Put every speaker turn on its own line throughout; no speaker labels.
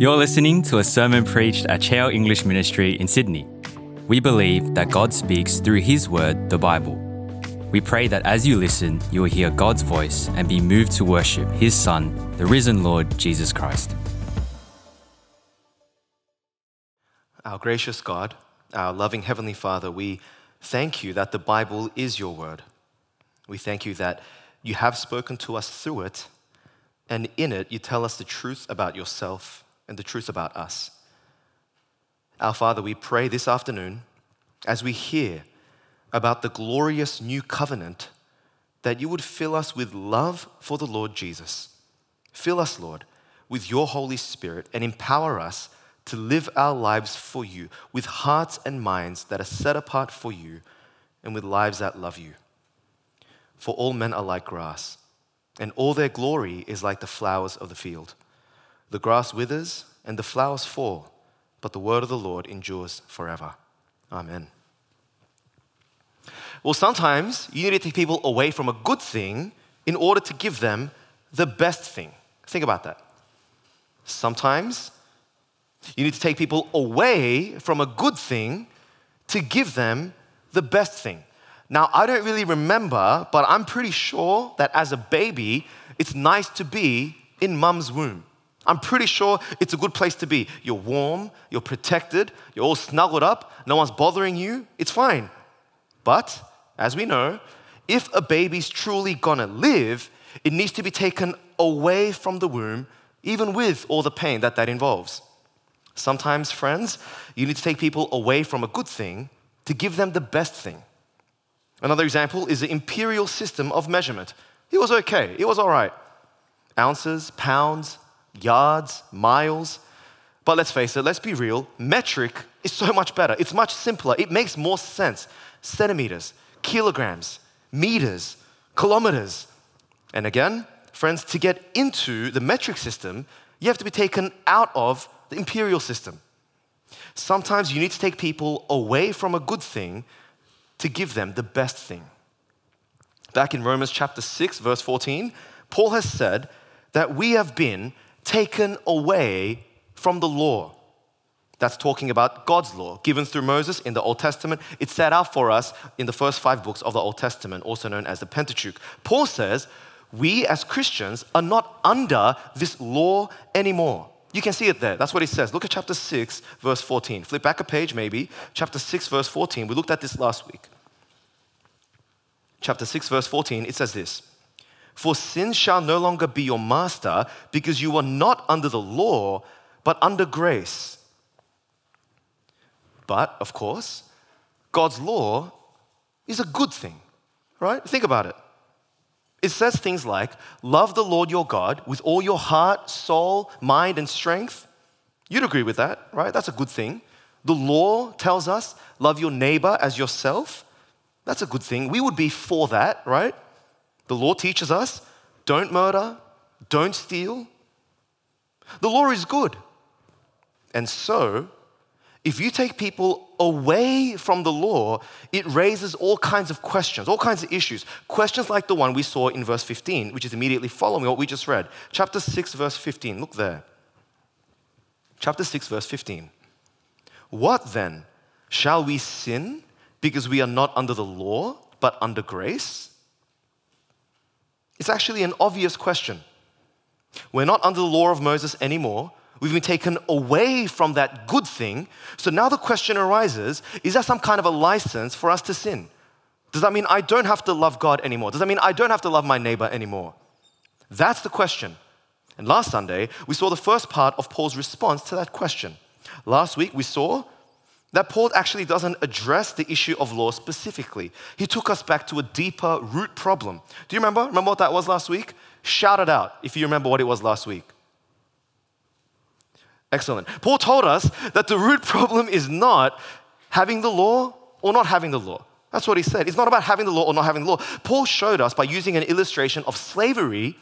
You're listening to a sermon preached at Cheil English Ministry in Sydney. We believe that God speaks through His Word, the Bible. We pray that as you listen, you will hear God's voice and be moved to worship His Son, the risen Lord Jesus Christ.
Our gracious God, our loving Heavenly Father, we thank you that the Bible is your word. We thank you that you have spoken to us through it, and in it you tell us the truth about yourself and the truth about us. Our Father, we pray this afternoon as we hear about the glorious new covenant that you would fill us with love for the Lord Jesus. Fill us, Lord, with your Holy Spirit and empower us to live our lives for you with hearts and minds that are set apart for you and with lives that love you. For all men are like grass, and all their glory is like the flowers of the field. The grass withers and the flowers fall, but the word of the Lord endures forever. Amen. Well, sometimes you need to take people away from a good thing in order to give them the best thing. Think about that. Sometimes you need to take people away from a good thing to give them the best thing. Now, I don't really remember, but I'm pretty sure that as a baby, it's nice to be in mum's womb. I'm pretty sure it's a good place to be. You're warm, you're protected, you're all snuggled up, no one's bothering you, it's fine. But, as we know, if a baby's truly gonna live, it needs to be taken away from the womb, even with all the pain that that involves. Sometimes, friends, you need to take people away from a good thing to give them the best thing. Another example is the imperial system of measurement. It was okay, it was all right. Ounces, pounds, yards, miles. But let's face it, let's be real, metric is so much better. It's much simpler. It makes more sense. Centimeters, kilograms, meters, kilometers. And again, friends, to get into the metric system, you have to be taken out of the imperial system. Sometimes you need to take people away from a good thing to give them the best thing. Back in Romans chapter 6, verse 14, Paul has said that we have been taken away from the law. That's talking about God's law given through Moses in the Old Testament. It's set out for us in the first five books of the Old Testament, also known as the Pentateuch. Paul says, We as Christians are not under this law anymore. You can see it there. That's what he says. Look at chapter 6, verse 14. Flip back a page, maybe. Chapter 6, verse 14. We looked at this last week. Chapter 6, verse 14, it says this For sin shall no longer be your master, because you are not under the law, but under grace. But, of course, God's law is a good thing, right? Think about it. It says things like, Love the Lord your God with all your heart, soul, mind, and strength. You'd agree with that, right? That's a good thing. The law tells us, Love your neighbor as yourself. That's a good thing. We would be for that, right? The law teaches us, Don't murder, don't steal. The law is good. And so, if you take people away from the law, it raises all kinds of questions, all kinds of issues. Questions like the one we saw in verse 15, which is immediately following what we just read. Chapter 6, verse 15. Look there. Chapter 6, verse 15. What then? Shall we sin because we are not under the law, but under grace? It's actually an obvious question. We're not under the law of Moses anymore. We've been taken away from that good thing. So now the question arises is that some kind of a license for us to sin? Does that mean I don't have to love God anymore? Does that mean I don't have to love my neighbor anymore? That's the question. And last Sunday, we saw the first part of Paul's response to that question. Last week, we saw that Paul actually doesn't address the issue of law specifically. He took us back to a deeper root problem. Do you remember? Remember what that was last week? Shout it out if you remember what it was last week. Excellent. Paul told us that the root problem is not having the law or not having the law. That's what he said. It's not about having the law or not having the law. Paul showed us by using an illustration of slavery,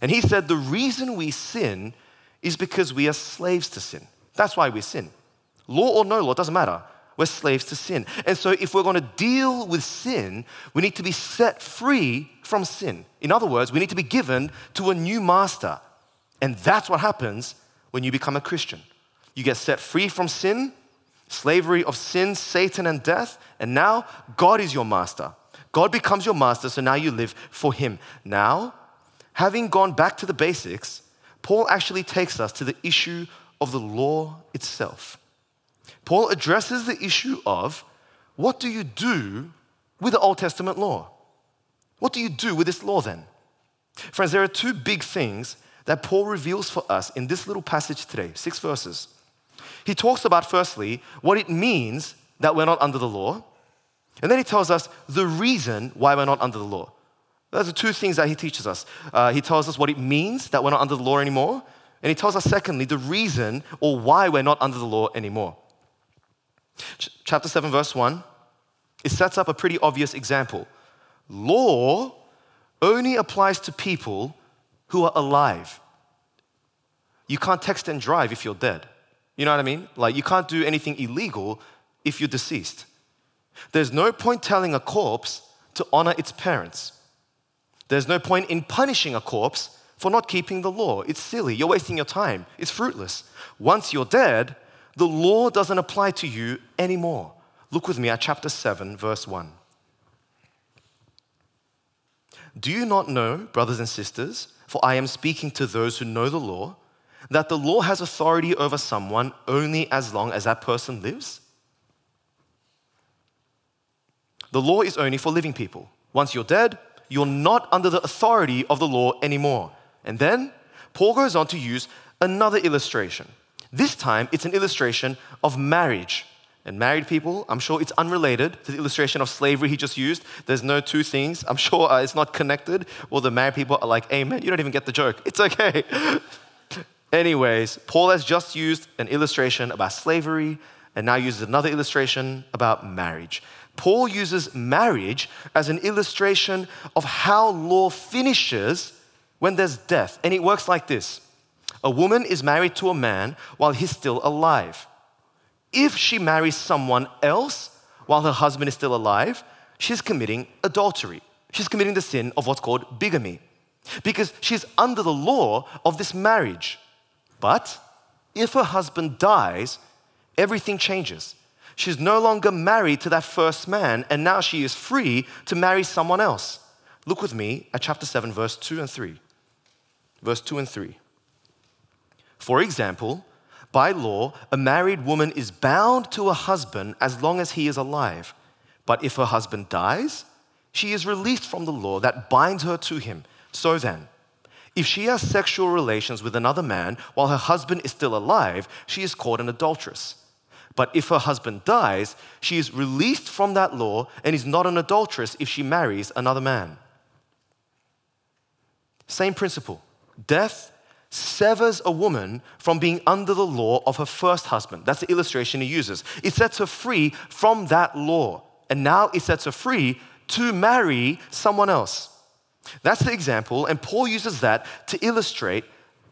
and he said the reason we sin is because we are slaves to sin. That's why we sin. Law or no law, doesn't matter. We're slaves to sin. And so, if we're going to deal with sin, we need to be set free from sin. In other words, we need to be given to a new master. And that's what happens when you become a Christian. You get set free from sin, slavery of sin, Satan, and death, and now God is your master. God becomes your master, so now you live for Him. Now, having gone back to the basics, Paul actually takes us to the issue of the law itself. Paul addresses the issue of what do you do with the Old Testament law? What do you do with this law then? Friends, there are two big things that Paul reveals for us in this little passage today, six verses. He talks about, firstly, what it means that we're not under the law, and then he tells us the reason why we're not under the law. Those are two things that he teaches us. Uh, he tells us what it means that we're not under the law anymore, and he tells us, secondly, the reason or why we're not under the law anymore. Ch- chapter 7, verse 1, it sets up a pretty obvious example. Law only applies to people who are alive. You can't text and drive if you're dead. You know what I mean? Like, you can't do anything illegal if you're deceased. There's no point telling a corpse to honor its parents. There's no point in punishing a corpse for not keeping the law. It's silly. You're wasting your time. It's fruitless. Once you're dead, the law doesn't apply to you anymore. Look with me at chapter 7, verse 1. Do you not know, brothers and sisters, for I am speaking to those who know the law, that the law has authority over someone only as long as that person lives? The law is only for living people. Once you're dead, you're not under the authority of the law anymore. And then Paul goes on to use another illustration. This time, it's an illustration of marriage. And married people, I'm sure it's unrelated to the illustration of slavery he just used. There's no two things. I'm sure uh, it's not connected. Well, the married people are like, Amen. You don't even get the joke. It's okay. Anyways, Paul has just used an illustration about slavery and now uses another illustration about marriage. Paul uses marriage as an illustration of how law finishes when there's death. And it works like this a woman is married to a man while he's still alive. If she marries someone else while her husband is still alive, she's committing adultery. She's committing the sin of what's called bigamy because she's under the law of this marriage. But if her husband dies, everything changes. She's no longer married to that first man, and now she is free to marry someone else. Look with me at chapter 7, verse 2 and 3. Verse 2 and 3. For example, by law, a married woman is bound to a husband as long as he is alive. But if her husband dies, she is released from the law that binds her to him. So then, if she has sexual relations with another man while her husband is still alive, she is called an adulteress. But if her husband dies, she is released from that law and is not an adulteress if she marries another man. Same principle. Death severs a woman from being under the law of her first husband. That's the illustration he uses. It sets her free from that law. And now it sets her free to marry someone else. That's the example, and Paul uses that to illustrate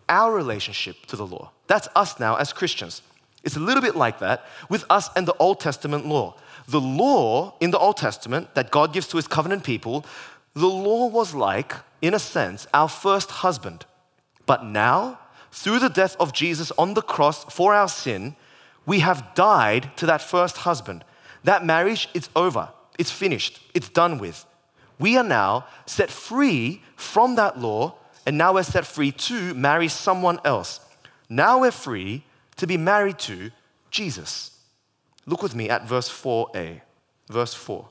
our relationship to the law. That's us now as Christians. It's a little bit like that with us and the Old Testament law. The law in the Old Testament that God gives to his covenant people, the law was like, in a sense, our first husband. But now, through the death of Jesus on the cross for our sin, we have died to that first husband. That marriage, it's over. It's finished. It's done with. We are now set free from that law, and now we're set free to marry someone else. Now we're free to be married to Jesus. Look with me at verse 4a. Verse 4.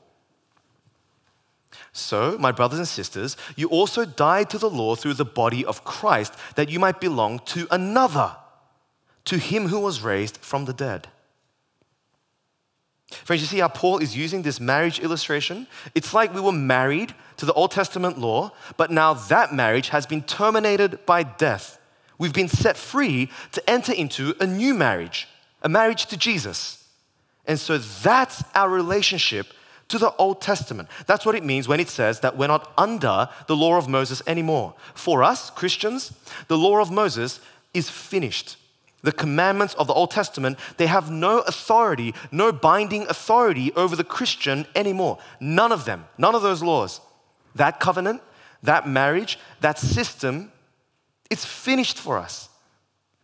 So, my brothers and sisters, you also died to the law through the body of Christ, that you might belong to another, to him who was raised from the dead. Friends, you see how Paul is using this marriage illustration? It's like we were married to the Old Testament law, but now that marriage has been terminated by death. We've been set free to enter into a new marriage, a marriage to Jesus. And so that's our relationship to the Old Testament. That's what it means when it says that we're not under the law of Moses anymore. For us, Christians, the law of Moses is finished. The commandments of the Old Testament, they have no authority, no binding authority over the Christian anymore. None of them, none of those laws. That covenant, that marriage, that system it's finished for us.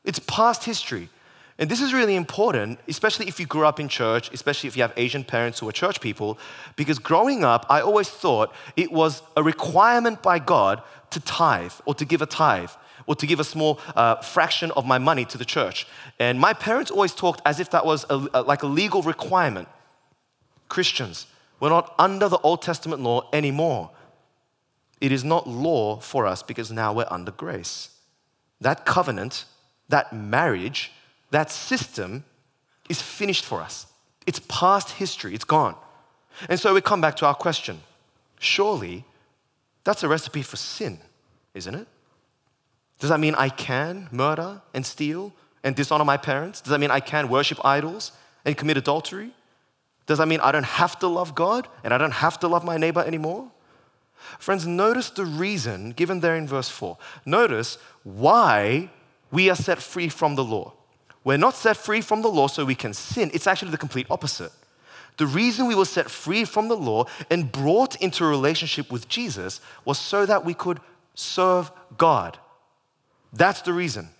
It's past history. And this is really important, especially if you grew up in church, especially if you have Asian parents who are church people, because growing up, I always thought it was a requirement by God to tithe or to give a tithe or to give a small uh, fraction of my money to the church. And my parents always talked as if that was a, a, like a legal requirement. Christians, we're not under the Old Testament law anymore. It is not law for us because now we're under grace. That covenant, that marriage, that system is finished for us. It's past history, it's gone. And so we come back to our question surely that's a recipe for sin, isn't it? Does that mean I can murder and steal and dishonor my parents? Does that mean I can worship idols and commit adultery? Does that mean I don't have to love God and I don't have to love my neighbor anymore? Friends, notice the reason given there in verse 4. Notice why we are set free from the law. We're not set free from the law so we can sin. It's actually the complete opposite. The reason we were set free from the law and brought into a relationship with Jesus was so that we could serve God. That's the reason.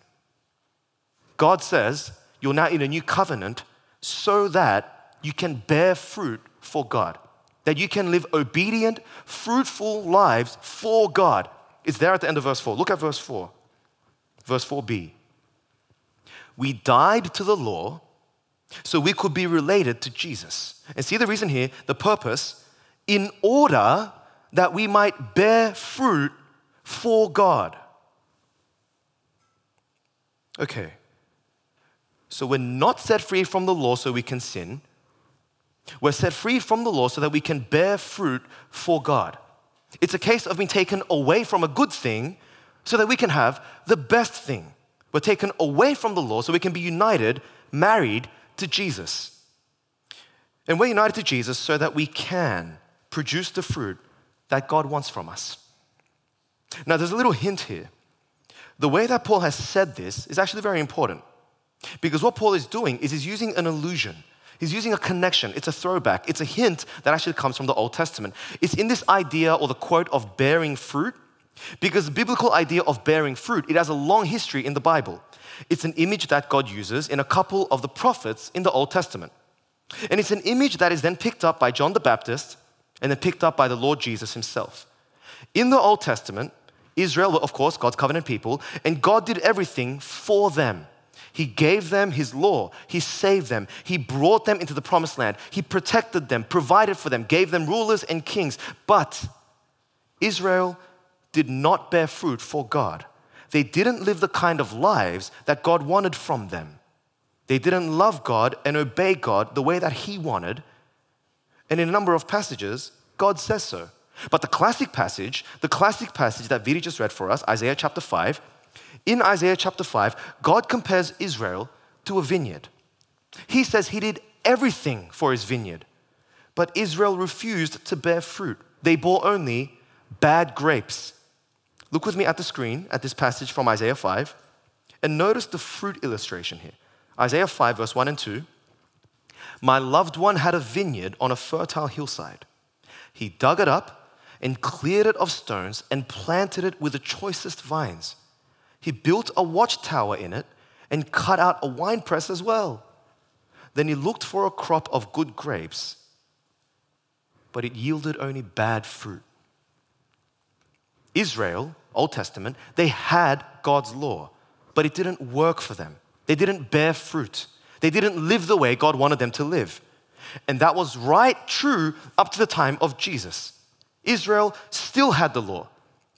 God says you're now in a new covenant so that you can bear fruit for God, that you can live obedient, fruitful lives for God. It's there at the end of verse 4. Look at verse 4. Verse 4b. We died to the law so we could be related to Jesus. And see the reason here, the purpose, in order that we might bear fruit for God. Okay. So we're not set free from the law so we can sin. We're set free from the law so that we can bear fruit for God. It's a case of being taken away from a good thing so that we can have the best thing. We're taken away from the law so we can be united, married to Jesus. And we're united to Jesus so that we can produce the fruit that God wants from us. Now, there's a little hint here. The way that Paul has said this is actually very important because what Paul is doing is he's using an illusion. He's using a connection. It's a throwback. It's a hint that actually comes from the Old Testament. It's in this idea or the quote of bearing fruit because the biblical idea of bearing fruit, it has a long history in the Bible. It's an image that God uses in a couple of the prophets in the Old Testament. And it's an image that is then picked up by John the Baptist and then picked up by the Lord Jesus himself. In the Old Testament, Israel were, of course, God's covenant people, and God did everything for them. He gave them His law. He saved them. He brought them into the promised land. He protected them, provided for them, gave them rulers and kings. But Israel did not bear fruit for God. They didn't live the kind of lives that God wanted from them. They didn't love God and obey God the way that He wanted. And in a number of passages, God says so. But the classic passage, the classic passage that Vidi just read for us, Isaiah chapter 5, in Isaiah chapter 5, God compares Israel to a vineyard. He says he did everything for his vineyard, but Israel refused to bear fruit. They bore only bad grapes. Look with me at the screen at this passage from Isaiah 5 and notice the fruit illustration here. Isaiah 5, verse 1 and 2. My loved one had a vineyard on a fertile hillside. He dug it up and cleared it of stones and planted it with the choicest vines. He built a watchtower in it and cut out a winepress as well. Then he looked for a crop of good grapes, but it yielded only bad fruit. Israel, Old Testament, they had God's law, but it didn't work for them. They didn't bear fruit. They didn't live the way God wanted them to live. And that was right true up to the time of Jesus. Israel still had the law.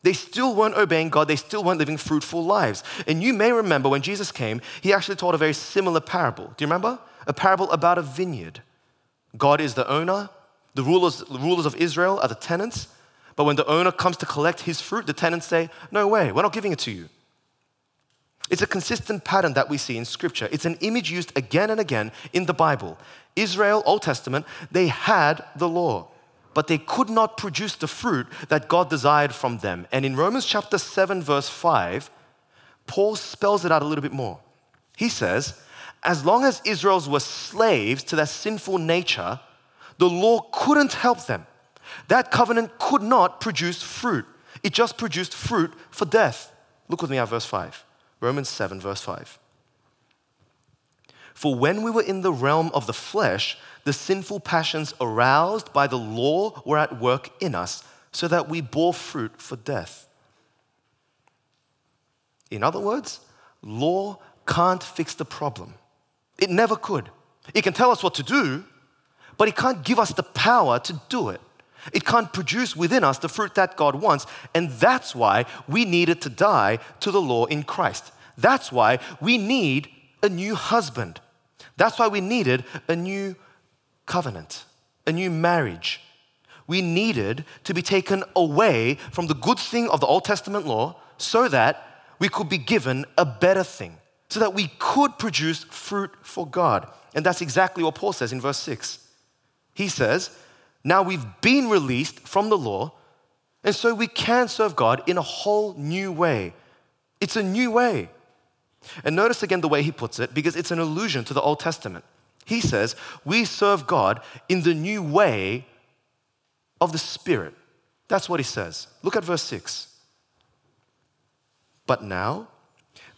They still weren't obeying God. They still weren't living fruitful lives. And you may remember when Jesus came, he actually told a very similar parable. Do you remember? A parable about a vineyard. God is the owner, the rulers, the rulers of Israel are the tenants. But when the owner comes to collect his fruit, the tenants say, No way, we're not giving it to you. It's a consistent pattern that we see in Scripture. It's an image used again and again in the Bible. Israel, Old Testament, they had the law but they could not produce the fruit that God desired from them. And in Romans chapter 7, verse 5, Paul spells it out a little bit more. He says, as long as Israel's were slaves to their sinful nature, the law couldn't help them. That covenant could not produce fruit. It just produced fruit for death. Look with me at verse 5. Romans 7, verse 5. For when we were in the realm of the flesh, the sinful passions aroused by the law were at work in us, so that we bore fruit for death. In other words, law can't fix the problem. It never could. It can tell us what to do, but it can't give us the power to do it. It can't produce within us the fruit that God wants, and that's why we needed to die to the law in Christ. That's why we need a new husband. That's why we needed a new covenant, a new marriage. We needed to be taken away from the good thing of the Old Testament law so that we could be given a better thing, so that we could produce fruit for God. And that's exactly what Paul says in verse 6. He says, Now we've been released from the law, and so we can serve God in a whole new way. It's a new way. And notice again the way he puts it, because it's an allusion to the Old Testament. He says, We serve God in the new way of the Spirit. That's what he says. Look at verse 6. But now,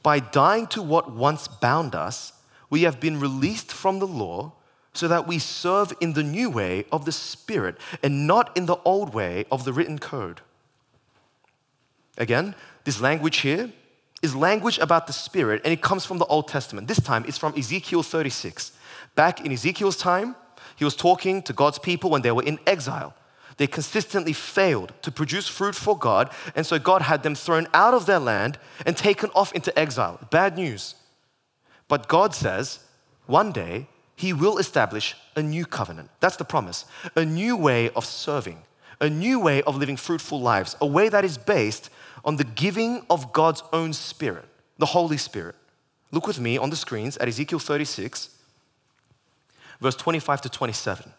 by dying to what once bound us, we have been released from the law so that we serve in the new way of the Spirit and not in the old way of the written code. Again, this language here is language about the Spirit, and it comes from the Old Testament. This time it's from Ezekiel 36. Back in Ezekiel's time, he was talking to God's people when they were in exile. They consistently failed to produce fruit for God, and so God had them thrown out of their land and taken off into exile. Bad news. But God says, one day, He will establish a new covenant. That's the promise. A new way of serving, a new way of living fruitful lives, a way that is based on the giving of God's own Spirit, the Holy Spirit. Look with me on the screens at Ezekiel 36, verse 25 to 27.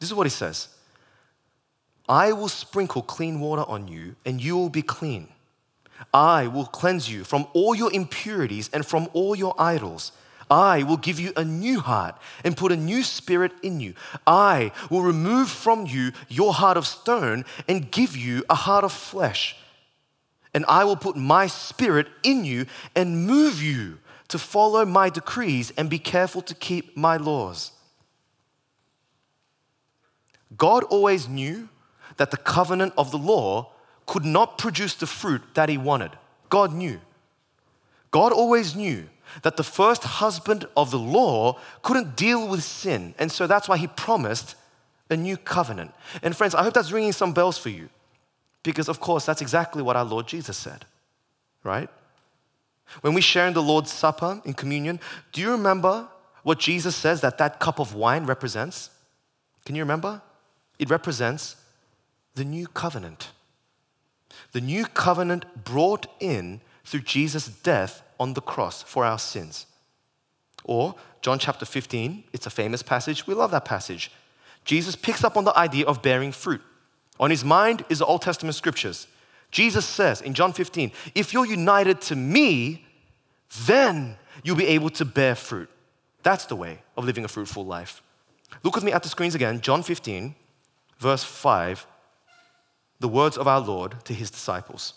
This is what he says I will sprinkle clean water on you, and you will be clean. I will cleanse you from all your impurities and from all your idols. I will give you a new heart and put a new spirit in you. I will remove from you your heart of stone and give you a heart of flesh and I will put my spirit in you and move you to follow my decrees and be careful to keep my laws. God always knew that the covenant of the law could not produce the fruit that he wanted. God knew. God always knew that the first husband of the law couldn't deal with sin. And so that's why he promised a new covenant. And friends, I hope that's ringing some bells for you. Because, of course, that's exactly what our Lord Jesus said, right? When we share in the Lord's Supper in communion, do you remember what Jesus says that that cup of wine represents? Can you remember? It represents the new covenant. The new covenant brought in through Jesus' death on the cross for our sins. Or John chapter 15, it's a famous passage. We love that passage. Jesus picks up on the idea of bearing fruit. On his mind is the Old Testament scriptures. Jesus says in John 15, if you're united to me, then you'll be able to bear fruit. That's the way of living a fruitful life. Look with me at the screens again, John 15, verse 5, the words of our Lord to his disciples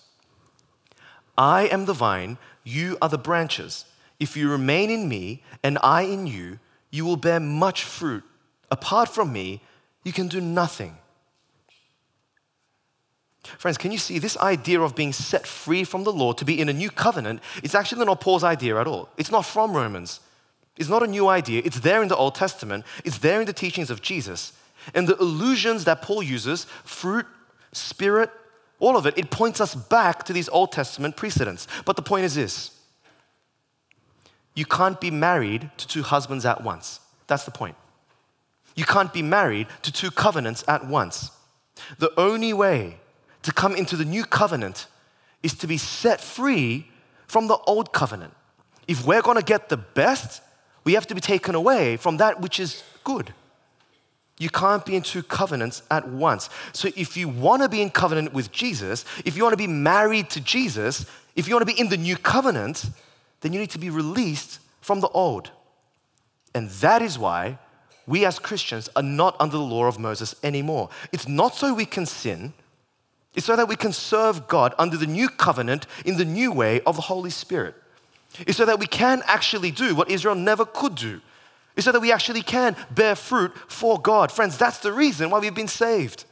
I am the vine, you are the branches. If you remain in me and I in you, you will bear much fruit. Apart from me, you can do nothing. Friends, can you see this idea of being set free from the law to be in a new covenant? It's actually not Paul's idea at all. It's not from Romans. It's not a new idea. It's there in the Old Testament, it's there in the teachings of Jesus. And the illusions that Paul uses fruit, spirit, all of it it points us back to these Old Testament precedents. But the point is this you can't be married to two husbands at once. That's the point. You can't be married to two covenants at once. The only way to come into the new covenant is to be set free from the old covenant. If we're going to get the best, we have to be taken away from that which is good. You can't be in two covenants at once. So, if you want to be in covenant with Jesus, if you want to be married to Jesus, if you want to be in the new covenant, then you need to be released from the old. And that is why we as Christians are not under the law of Moses anymore. It's not so we can sin, it's so that we can serve God under the new covenant in the new way of the Holy Spirit. It's so that we can actually do what Israel never could do. Is so that we actually can bear fruit for God. Friends, that's the reason why we've been saved.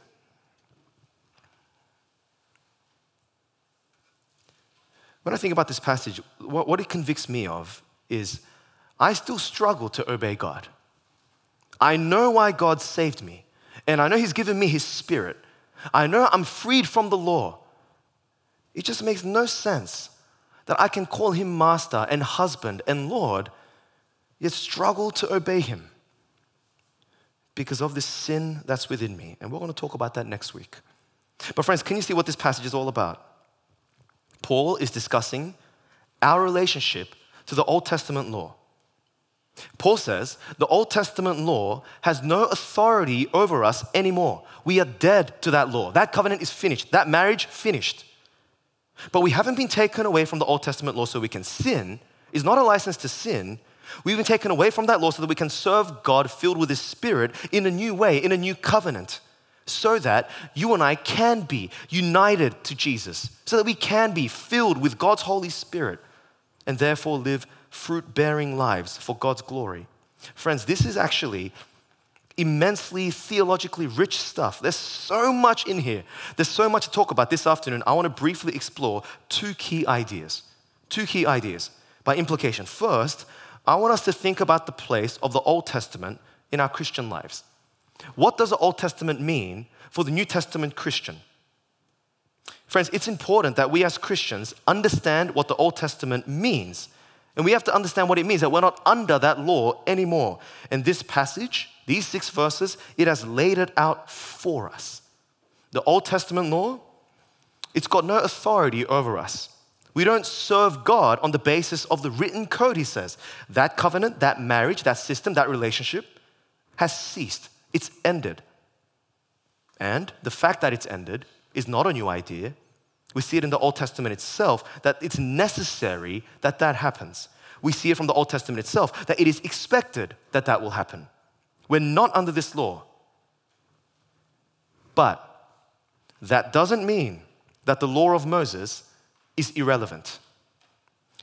When I think about this passage, what, it convicts me of is I still struggle to obey God. I know why God saved me, and I know He's given me His Spirit. I know I'm freed from the law. It just makes no sense that I can call Him Master and Husband and Lord, yet struggle to obey Him because of this sin that's within me. And we're going to talk about that next week. But, friends, can you see what this passage is all about? Paul is discussing our relationship to the Old Testament law. Paul says the Old Testament law has no authority over us anymore. We are dead to that law. That covenant is finished. That marriage finished. But we haven't been taken away from the Old Testament law so we can sin. It's not a license to sin. We've been taken away from that law so that we can serve God filled with His Spirit in a new way, in a new covenant, so that you and I can be united to Jesus, so that we can be filled with God's Holy Spirit and therefore live fruit bearing lives for God's glory. Friends, this is actually immensely theologically rich stuff. There's so much in here. There's so much to talk about this afternoon. I want to briefly explore two key ideas. Two key ideas by implication. First, I want us to think about the place of the Old Testament in our Christian lives. What does the Old Testament mean for the New Testament Christian? Friends, it's important that we as Christians understand what the Old Testament means. And we have to understand what it means that we're not under that law anymore. And this passage, these six verses, it has laid it out for us. The Old Testament law, it's got no authority over us. We don't serve God on the basis of the written code, he says. That covenant, that marriage, that system, that relationship has ceased. It's ended. And the fact that it's ended is not a new idea. We see it in the Old Testament itself that it's necessary that that happens. We see it from the Old Testament itself that it is expected that that will happen. We're not under this law. But that doesn't mean that the law of Moses is irrelevant.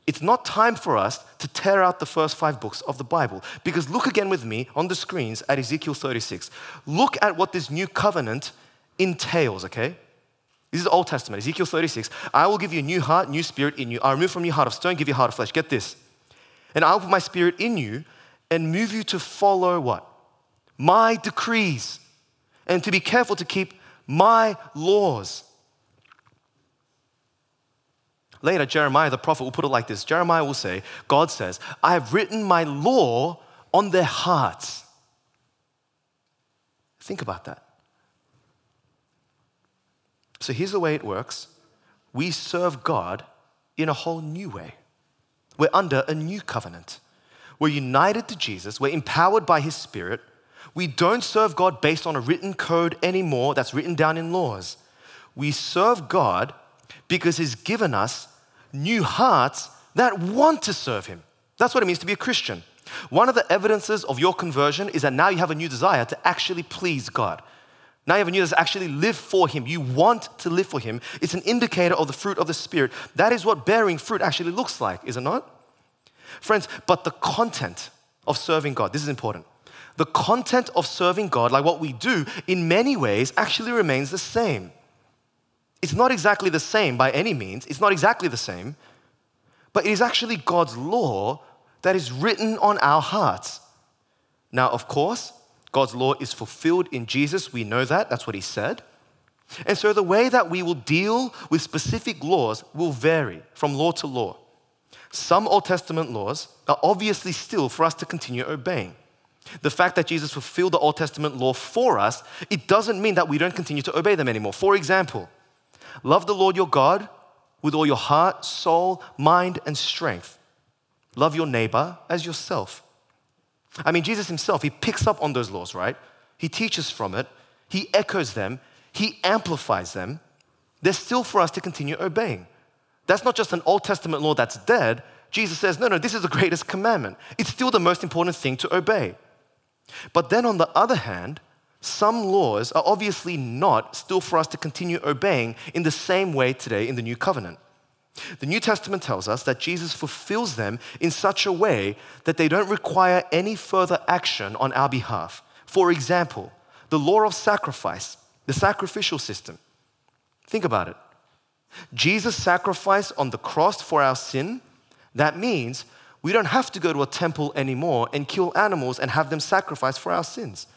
It's not time for us to tear out the first five books of the Bible. Because look again with me on the screens at Ezekiel 36. Look at what this new covenant entails, okay? This is Old Testament, Ezekiel 36. I will give you a new heart, new spirit in you. I'll remove from you heart of stone, give you heart of flesh. Get this. And I'll put my spirit in you and move you to follow what? My decrees. And to be careful to keep my laws. Later, Jeremiah the prophet will put it like this Jeremiah will say, God says, I have written my law on their hearts. Think about that. So here's the way it works we serve God in a whole new way. We're under a new covenant. We're united to Jesus, we're empowered by His Spirit. We don't serve God based on a written code anymore that's written down in laws. We serve God because He's given us new hearts that want to serve Him. That's what it means to be a Christian. One of the evidences of your conversion is that now you have a new desire to actually please God. Now you have a new desire to actually live for Him. You want to live for Him. It's an indicator of the fruit of the Spirit. That is what bearing fruit actually looks like, is it not? Friends, but the content of serving God, this is important. The content of serving God, like what we do, in many ways actually remains the same. It's not exactly the same by any means, it's not exactly the same, but it is actually God's law that is written on our hearts. Now, of course, God's law is fulfilled in Jesus. We know that. That's what he said. And so the way that we will deal with specific laws will vary from law to law. Some Old Testament laws are obviously still for us to continue obeying. The fact that Jesus fulfilled the Old Testament law for us, it doesn't mean that we don't continue to obey them anymore. For example, Love the Lord your God with all your heart, soul, mind, and strength. Love your neighbor as yourself. I mean, Jesus himself, he picks up on those laws, right? He teaches from it, he echoes them, he amplifies them. They're still for us to continue obeying. That's not just an Old Testament law that's dead. Jesus says, no, no, this is the greatest commandment. It's still the most important thing to obey. But then on the other hand, some laws are obviously not still for us to continue obeying in the same way today in the new covenant. The New Testament tells us that Jesus fulfills them in such a way that they don't require any further action on our behalf. For example, the law of sacrifice, the sacrificial system. Think about it. Jesus sacrificed on the cross for our sin. That means we don't have to go to a temple anymore and kill animals and have them sacrificed for our sins.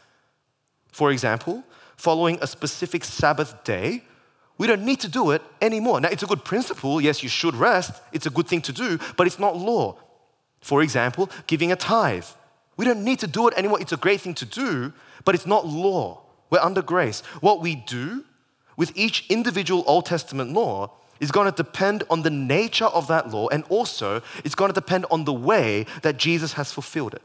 For example, following a specific Sabbath day, we don't need to do it anymore. Now, it's a good principle. Yes, you should rest. It's a good thing to do, but it's not law. For example, giving a tithe. We don't need to do it anymore. It's a great thing to do, but it's not law. We're under grace. What we do with each individual Old Testament law is going to depend on the nature of that law, and also it's going to depend on the way that Jesus has fulfilled it.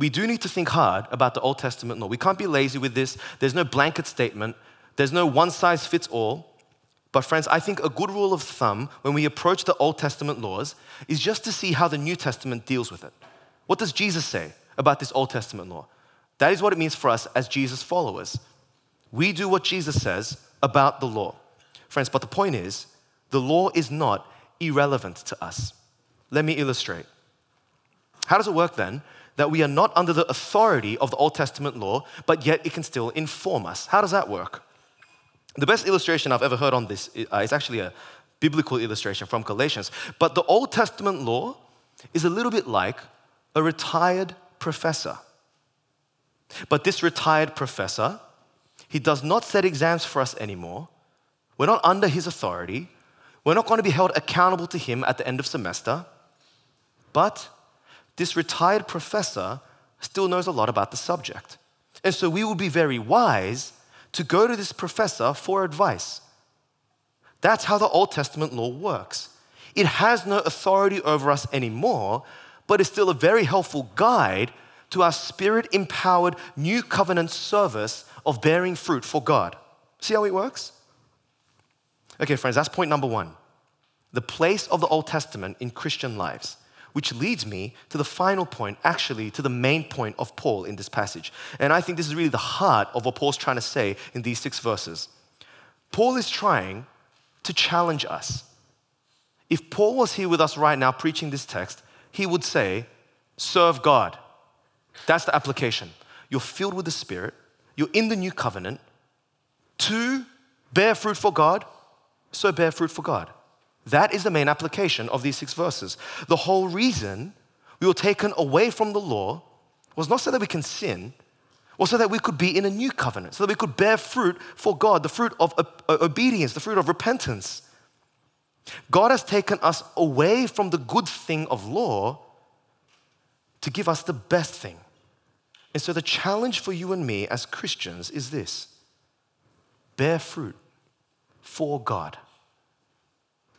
We do need to think hard about the Old Testament law. We can't be lazy with this. There's no blanket statement. There's no one size fits all. But, friends, I think a good rule of thumb when we approach the Old Testament laws is just to see how the New Testament deals with it. What does Jesus say about this Old Testament law? That is what it means for us as Jesus followers. We do what Jesus says about the law. Friends, but the point is, the law is not irrelevant to us. Let me illustrate. How does it work then that we are not under the authority of the Old Testament law, but yet it can still inform us? How does that work? The best illustration I've ever heard on this uh, is actually a biblical illustration from Galatians. But the Old Testament law is a little bit like a retired professor. But this retired professor, he does not set exams for us anymore. We're not under his authority. We're not going to be held accountable to him at the end of semester. But this retired professor still knows a lot about the subject. And so we would be very wise to go to this professor for advice. That's how the Old Testament law works. It has no authority over us anymore, but it's still a very helpful guide to our spirit empowered new covenant service of bearing fruit for God. See how it works? Okay, friends, that's point number one the place of the Old Testament in Christian lives which leads me to the final point, actually, to the main point of Paul in this passage. And I think this is really the heart of what Paul's trying to say in these six verses. Paul is trying to challenge us. If Paul was here with us right now preaching this text, he would say, Serve God. That's the application. You're filled with the Spirit, you're in the new covenant. To bear fruit for God, so bear fruit for God. That is the main application of these six verses. The whole reason we were taken away from the law was not so that we can sin, or so that we could be in a new covenant, so that we could bear fruit for God, the fruit of uh, obedience, the fruit of repentance. God has taken us away from the good thing of law to give us the best thing. And so the challenge for you and me as Christians is this bear fruit for God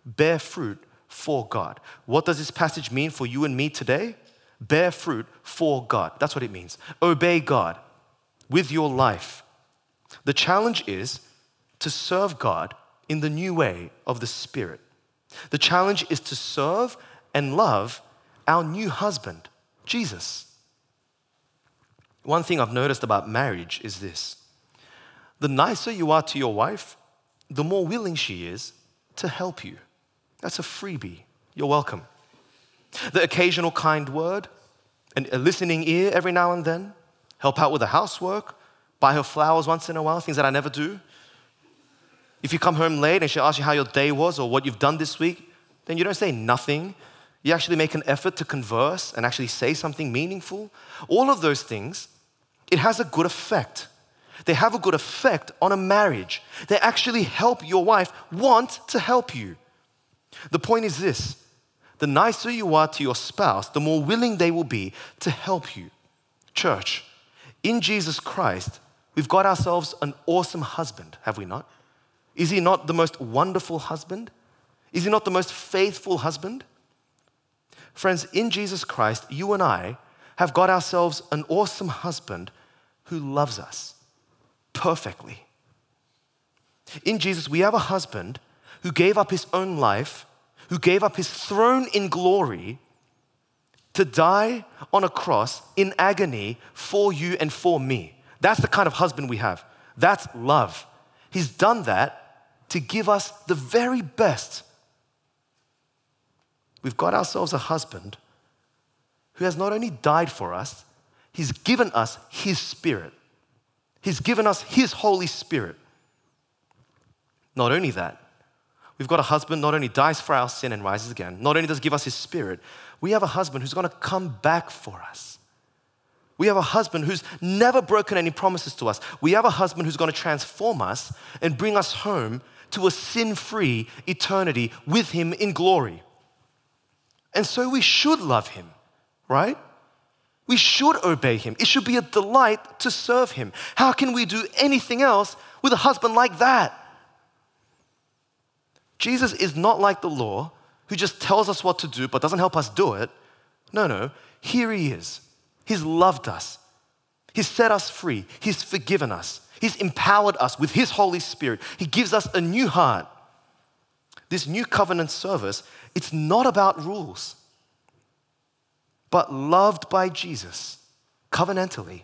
bear fruit for God. What does this passage mean for you and me today? Bear fruit for God. That's what it means. Obey God with your life. The challenge is to serve God in the new way of the Spirit. The challenge is to serve and love our new husband, Jesus. One thing I've noticed about marriage is this the nicer you are to your wife, the more willing she is to help you. That's a freebie. You're welcome. The occasional kind word, and a listening ear every now and then, help out with the housework, buy her flowers once in a while, things that I never do. If you come home late and she asks you how your day was or what you've done this week, then you don't say nothing. You actually make an effort to converse and actually say something meaningful. All of those things, it has a good effect. They have a good effect on a marriage. They actually help your wife want to help you. The point is this the nicer you are to your spouse, the more willing they will be to help you. Church, in Jesus Christ, we've got ourselves an awesome husband, have we not? Is he not the most wonderful husband? Is he not the most faithful husband? Friends, in Jesus Christ, you and I have got ourselves an awesome husband who loves us perfectly. In Jesus, we have a husband who gave up his own life, who gave up his throne in glory to die on a cross in agony for you and for me. That's the kind of husband we have. That's love. He's done that to give us the very best we've got ourselves a husband who has not only died for us, he's given us his spirit. He's given us his Holy Spirit. Not only that, we've got a husband not only dies for our sin and rises again, not only does give us his spirit, we have a husband who's going to come back for us. We have a husband who's never broken any promises to us. We have a husband who's going to transform us and bring us home to a sin free eternity with him in glory. And so we should love him, right? We should obey him. It should be a delight to serve him. How can we do anything else with a husband like that? Jesus is not like the law who just tells us what to do but doesn't help us do it. No, no. Here he is. He's loved us. He's set us free. He's forgiven us. He's empowered us with His Holy Spirit. He gives us a new heart. This new covenant service, it's not about rules, but loved by Jesus covenantally,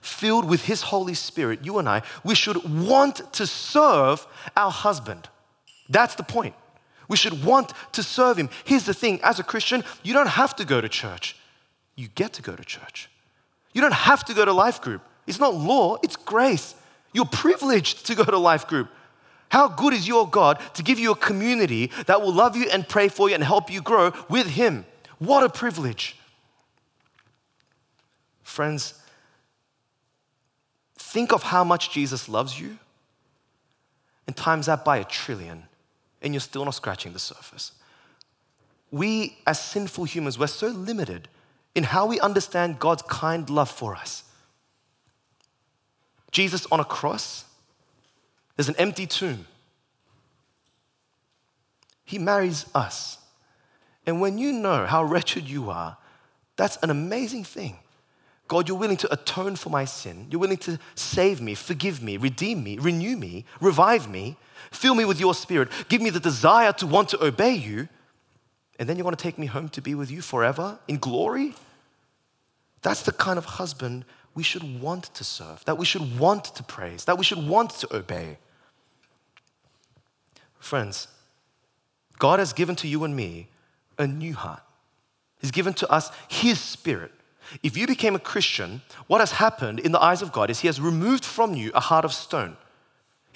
filled with His Holy Spirit, you and I, we should want to serve our husband. That's the point. We should want to serve Him. Here's the thing as a Christian, you don't have to go to church, you get to go to church. You don't have to go to life group. It's not law, it's grace. You're privileged to go to life group. How good is your God to give you a community that will love you and pray for you and help you grow with Him? What a privilege. Friends, think of how much Jesus loves you and times that by a trillion, and you're still not scratching the surface. We, as sinful humans, we're so limited in how we understand God's kind love for us. Jesus on a cross, there's an empty tomb. He marries us. And when you know how wretched you are, that's an amazing thing. God, you're willing to atone for my sin. You're willing to save me, forgive me, redeem me, renew me, revive me, fill me with your spirit, give me the desire to want to obey you. And then you want to take me home to be with you forever in glory? That's the kind of husband we should want to serve, that we should want to praise, that we should want to obey. Friends, God has given to you and me a new heart. He's given to us His Spirit. If you became a Christian, what has happened in the eyes of God is He has removed from you a heart of stone.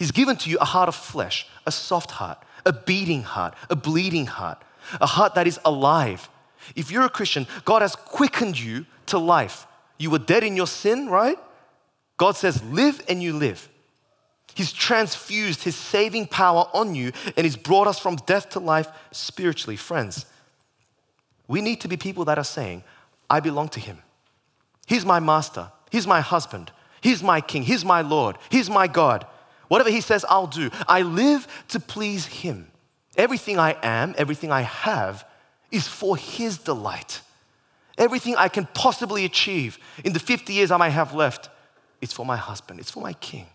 He's given to you a heart of flesh, a soft heart, a beating heart, a bleeding heart, a heart that is alive. If you're a Christian, God has quickened you to life. You were dead in your sin, right? God says, live and you live. He's transfused his saving power on you and he's brought us from death to life spiritually. Friends, we need to be people that are saying, I belong to him. He's my master. He's my husband. He's my king. He's my Lord. He's my God. Whatever he says, I'll do. I live to please him. Everything I am, everything I have is for his delight. Everything I can possibly achieve in the 50 years I might have left, it's for my husband, it's for my king,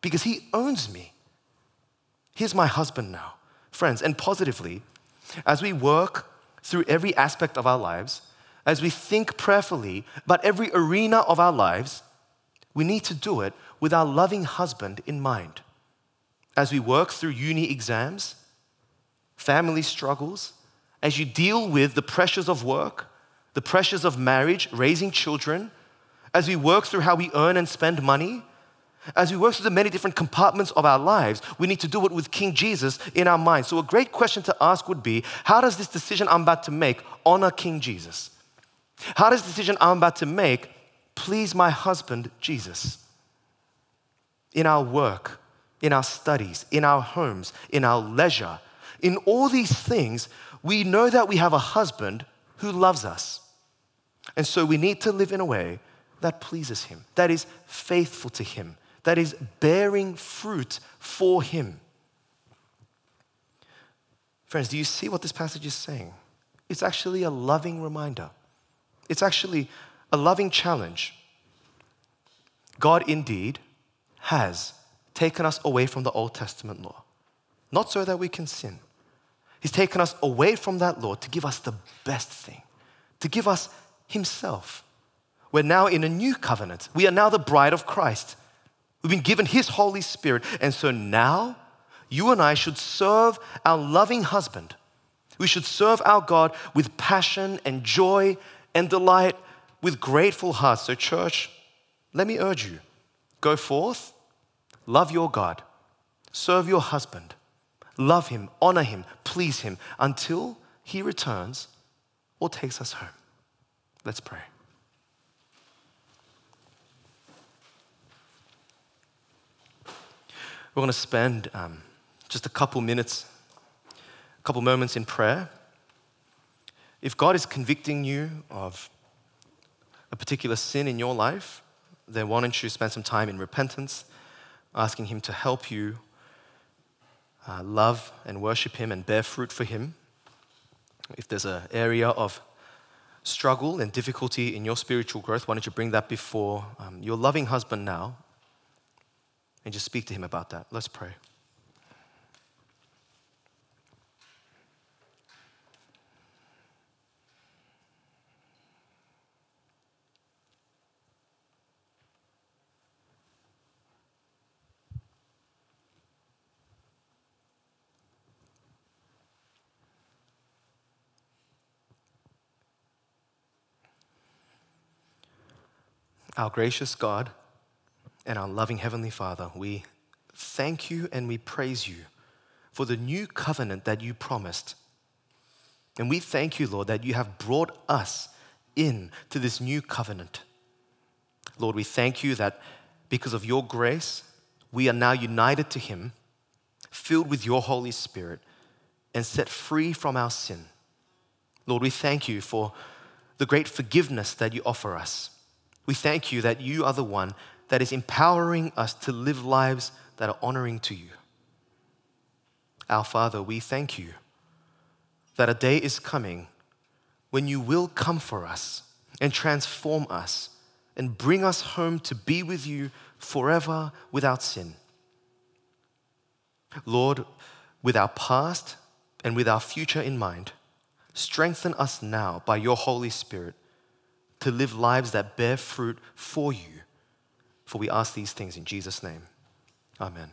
because he owns me. He's my husband now. Friends, and positively, as we work through every aspect of our lives, as we think prayerfully about every arena of our lives, we need to do it with our loving husband in mind. As we work through uni exams, family struggles, as you deal with the pressures of work, the pressures of marriage, raising children, as we work through how we earn and spend money, as we work through the many different compartments of our lives, we need to do it with King Jesus in our mind. So, a great question to ask would be how does this decision I'm about to make honor King Jesus? How does the decision I'm about to make please my husband, Jesus? In our work, in our studies, in our homes, in our leisure, in all these things, we know that we have a husband who loves us. And so we need to live in a way that pleases Him, that is faithful to Him, that is bearing fruit for Him. Friends, do you see what this passage is saying? It's actually a loving reminder, it's actually a loving challenge. God indeed has taken us away from the Old Testament law, not so that we can sin He's taken us away from that law to give us the best thing, to give us Himself. We're now in a new covenant. We are now the bride of Christ. We've been given His Holy Spirit. And so now, you and I should serve our loving husband We should serve our God with passion and joy and delight with grateful hearts. So, church, let me urge you go forth, love your God, serve your husband, love him, honor him, please him until he returns or takes us home. Let's pray. We're going to spend um, just a couple minutes, a couple moments in prayer. If God is convicting you of a particular sin in your life, then why don't you spend some time in repentance, asking Him to help you uh, love and worship Him and bear fruit for Him. If there's an area of struggle and difficulty in your spiritual growth, why don't you bring that before um, your loving husband now and just speak to him about that? Let's pray. Our gracious God and our loving Heavenly Father, we thank you and we praise you for the new covenant that you promised. And we thank you, Lord, that you have brought us in to this new covenant. Lord, we thank you that because of your grace, we are now united to Him, filled with your Holy Spirit, and set free from our sin. Lord, we thank you for the great forgiveness that you offer us. We thank you that you are the one that is empowering us to live lives that are honoring to you. Our Father, we thank you that a day is coming when you will come for us and transform us and bring us home to be with you forever without sin. Lord, with our past and with our future in mind, strengthen us now by your Holy Spirit to live lives that bear fruit for you. For we ask these things in Jesus' name. Amen.